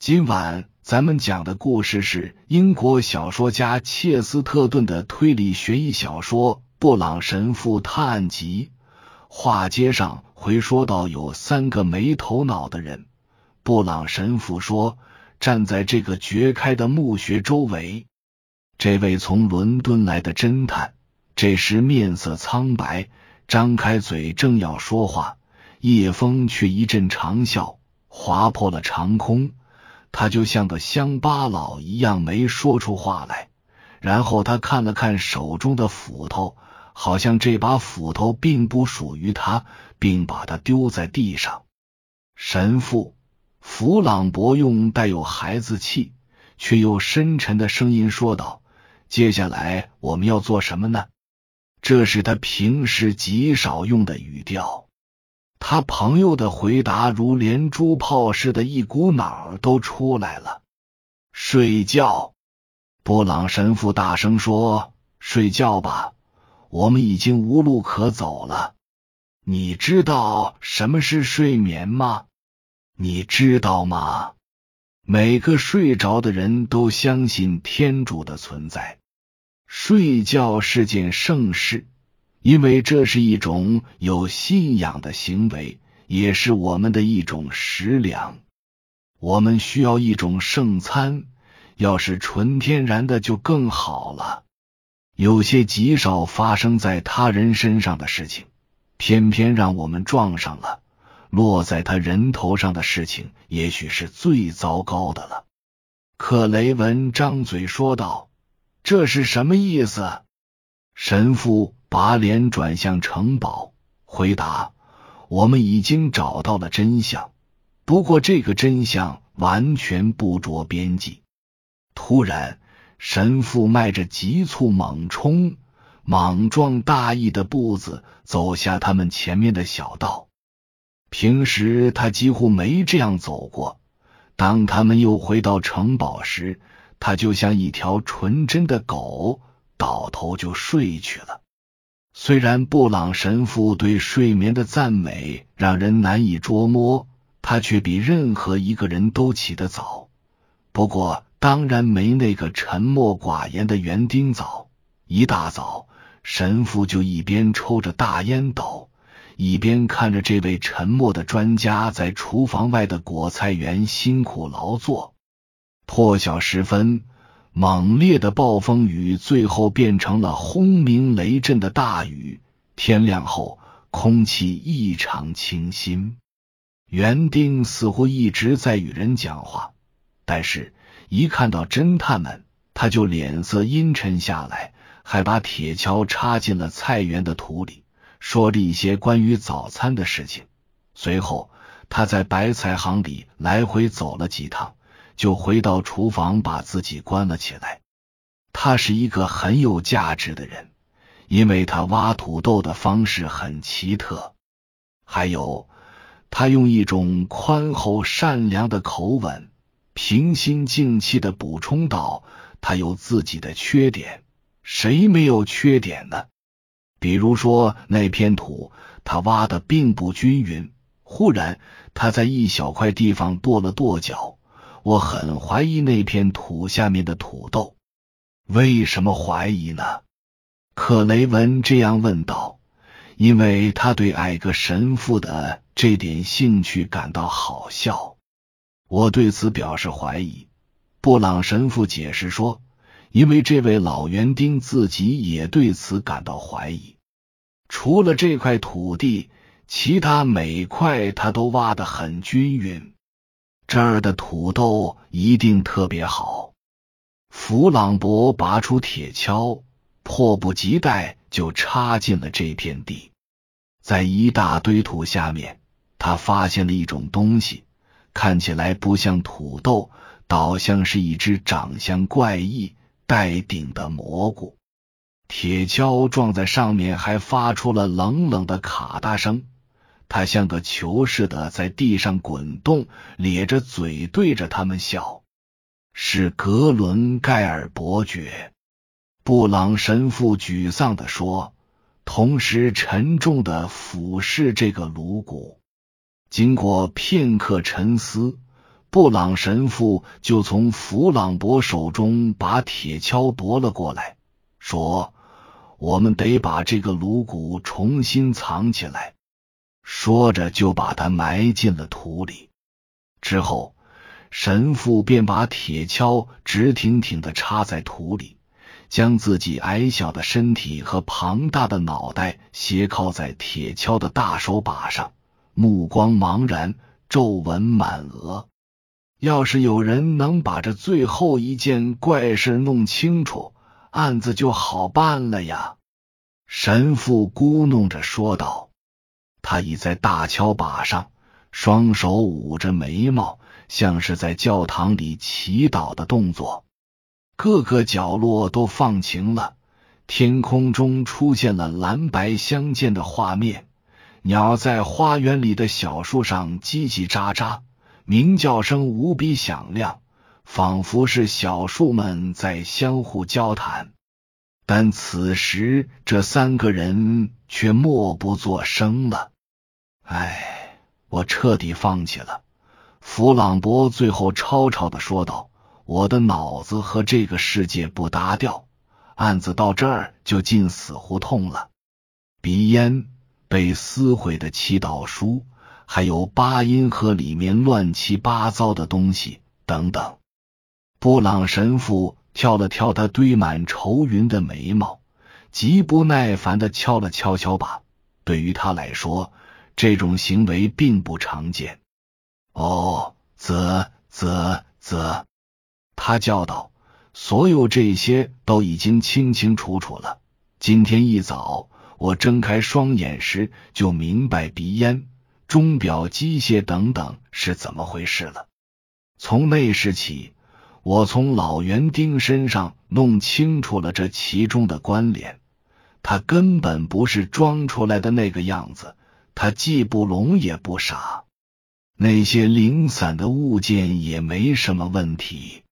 今晚咱们讲的故事是英国小说家切斯特顿的推理悬疑小说《布朗神父探案集》。话接上回说到，有三个没头脑的人。布朗神父说，站在这个掘开的墓穴周围。这位从伦敦来的侦探，这时面色苍白，张开嘴正要说话。叶枫却一阵长啸，划破了长空。他就像个乡巴佬一样，没说出话来。然后他看了看手中的斧头，好像这把斧头并不属于他，并把它丢在地上。神父弗朗博用带有孩子气却又深沉的声音说道：“接下来我们要做什么呢？”这是他平时极少用的语调。他朋友的回答如连珠炮似的，一股脑都出来了。睡觉，布朗神父大声说：“睡觉吧，我们已经无路可走了。你知道什么是睡眠吗？你知道吗？每个睡着的人都相信天主的存在。睡觉是件盛事。”因为这是一种有信仰的行为，也是我们的一种食粮。我们需要一种圣餐，要是纯天然的就更好了。有些极少发生在他人身上的事情，偏偏让我们撞上了。落在他人头上的事情，也许是最糟糕的了。克雷文张嘴说道：“这是什么意思？”神父。把脸转向城堡，回答：“我们已经找到了真相，不过这个真相完全不着边际。”突然，神父迈着急促、猛冲、莽撞大意的步子走下他们前面的小道。平时他几乎没这样走过。当他们又回到城堡时，他就像一条纯真的狗，倒头就睡去了。虽然布朗神父对睡眠的赞美让人难以捉摸，他却比任何一个人都起得早。不过，当然没那个沉默寡言的园丁早。一大早，神父就一边抽着大烟斗，一边看着这位沉默的专家在厨房外的果菜园辛苦劳作。破晓时分。猛烈的暴风雨最后变成了轰鸣雷震的大雨。天亮后，空气异常清新。园丁似乎一直在与人讲话，但是，一看到侦探们，他就脸色阴沉下来，还把铁锹插进了菜园的土里，说了一些关于早餐的事情。随后，他在白菜行里来回走了几趟。就回到厨房，把自己关了起来。他是一个很有价值的人，因为他挖土豆的方式很奇特，还有他用一种宽厚善良的口吻，平心静气的补充道：“他有自己的缺点，谁没有缺点呢？比如说那片土，他挖的并不均匀。忽然，他在一小块地方跺了跺脚。”我很怀疑那片土下面的土豆。为什么怀疑呢？克雷文这样问道。因为他对矮个神父的这点兴趣感到好笑。我对此表示怀疑。布朗神父解释说，因为这位老园丁自己也对此感到怀疑。除了这块土地，其他每块他都挖得很均匀。这儿的土豆一定特别好。弗朗博拔出铁锹，迫不及待就插进了这片地。在一大堆土下面，他发现了一种东西，看起来不像土豆，倒像是一只长相怪异、带顶的蘑菇。铁锹撞在上面，还发出了冷冷的咔嗒声。他像个球似的在地上滚动，咧着嘴对着他们笑。是格伦盖尔伯爵，布朗神父沮丧的说，同时沉重的俯视这个颅骨。经过片刻沉思，布朗神父就从弗朗博手中把铁锹夺了过来，说：“我们得把这个颅骨重新藏起来。”说着就把它埋进了土里。之后，神父便把铁锹直挺挺的插在土里。将自己矮小的身体和庞大的脑袋斜靠在铁锹的大手把上，目光茫然，皱纹满额。要是有人能把这最后一件怪事弄清楚，案子就好办了呀！神父咕哝着说道。他倚在大锹把上，双手捂着眉毛，像是在教堂里祈祷的动作。各个角落都放晴了，天空中出现了蓝白相间的画面。鸟在花园里的小树上叽叽喳喳，鸣叫声无比响亮，仿佛是小树们在相互交谈。但此时，这三个人却默不作声了。唉，我彻底放弃了。弗朗博最后吵吵的说道。我的脑子和这个世界不搭调，案子到这儿就进死胡同了。鼻烟、被撕毁的祈祷书，还有八音盒里面乱七八糟的东西等等。布朗神父挑了挑他堆满愁云的眉毛，极不耐烦的敲了敲敲把。对于他来说，这种行为并不常见。哦，啧啧啧。他叫道：“所有这些都已经清清楚楚了。今天一早，我睁开双眼时就明白鼻烟、钟表、机械等等是怎么回事了。从那时起，我从老园丁身上弄清楚了这其中的关联。他根本不是装出来的那个样子，他既不聋也不傻。那些零散的物件也没什么问题。”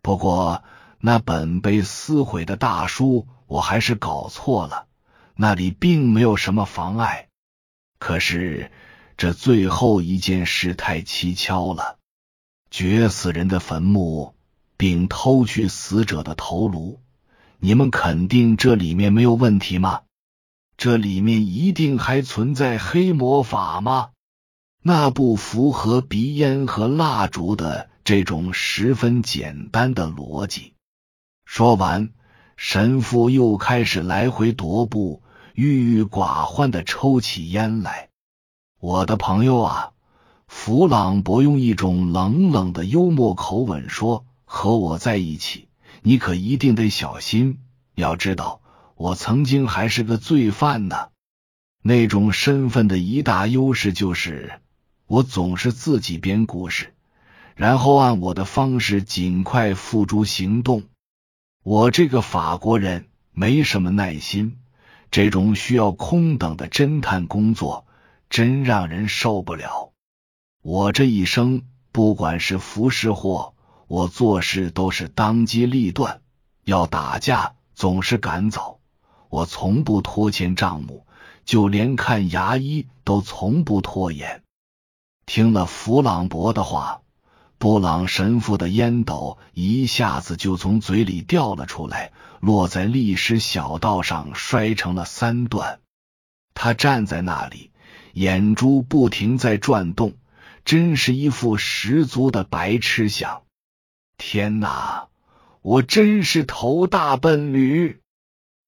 不过，那本被撕毁的大书，我还是搞错了。那里并没有什么妨碍。可是，这最后一件事太蹊跷了：掘死人的坟墓，并偷去死者的头颅。你们肯定这里面没有问题吗？这里面一定还存在黑魔法吗？那不符合鼻烟和蜡烛的。这种十分简单的逻辑。说完，神父又开始来回踱步，郁郁寡欢的抽起烟来。我的朋友啊，弗朗博用一种冷冷的幽默口吻说：“和我在一起，你可一定得小心。要知道，我曾经还是个罪犯呢。那种身份的一大优势就是，我总是自己编故事。”然后按我的方式尽快付诸行动。我这个法国人没什么耐心，这种需要空等的侦探工作真让人受不了。我这一生，不管是福是祸，我做事都是当机立断。要打架总是赶早，我从不拖欠账目，就连看牙医都从不拖延。听了弗朗博的话。布朗神父的烟斗一下子就从嘴里掉了出来，落在历史小道上，摔成了三段。他站在那里，眼珠不停在转动，真是一副十足的白痴相。天哪，我真是头大笨驴！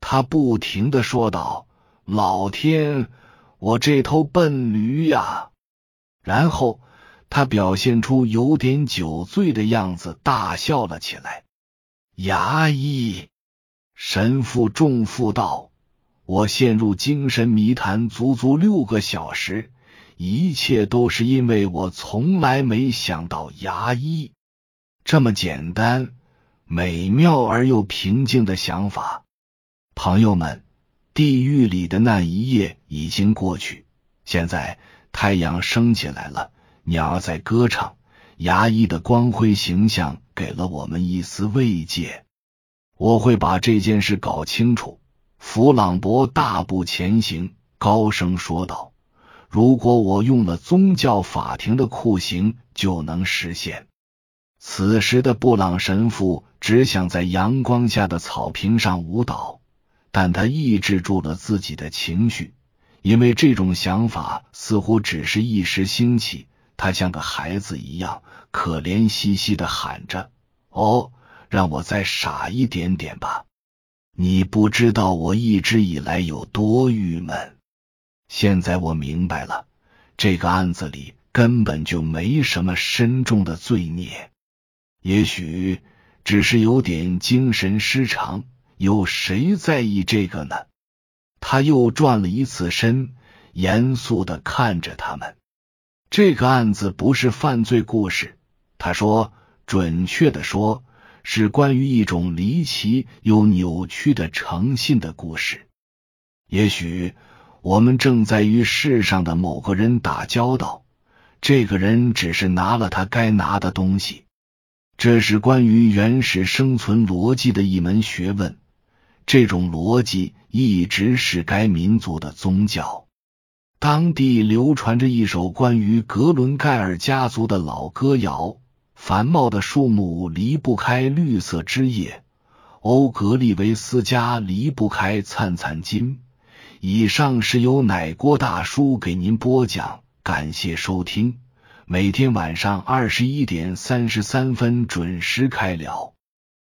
他不停的说道：“老天，我这头笨驴呀！”然后。他表现出有点酒醉的样子，大笑了起来。牙医神父重负道：“我陷入精神迷谈足足六个小时，一切都是因为我从来没想到牙医这么简单、美妙而又平静的想法。”朋友们，地狱里的那一夜已经过去，现在太阳升起来了。鸟在歌唱，牙医的光辉形象给了我们一丝慰藉。我会把这件事搞清楚。弗朗博大步前行，高声说道：“如果我用了宗教法庭的酷刑，就能实现。此时的布朗神父只想在阳光下的草坪上舞蹈，但他抑制住了自己的情绪，因为这种想法似乎只是一时兴起。他像个孩子一样，可怜兮兮的喊着：“哦，让我再傻一点点吧！你不知道我一直以来有多郁闷。现在我明白了，这个案子里根本就没什么深重的罪孽。”也许只是有点精神失常，有谁在意这个呢？他又转了一次身，严肃的看着他们。这个案子不是犯罪故事，他说，准确的说，是关于一种离奇又扭曲的诚信的故事。也许我们正在与世上的某个人打交道，这个人只是拿了他该拿的东西。这是关于原始生存逻辑的一门学问，这种逻辑一直是该民族的宗教。当地流传着一首关于格伦盖尔家族的老歌谣：繁茂的树木离不开绿色枝叶，欧格利维斯家离不开灿灿金。以上是由奶锅大叔给您播讲，感谢收听。每天晚上二十一点三十三分准时开聊。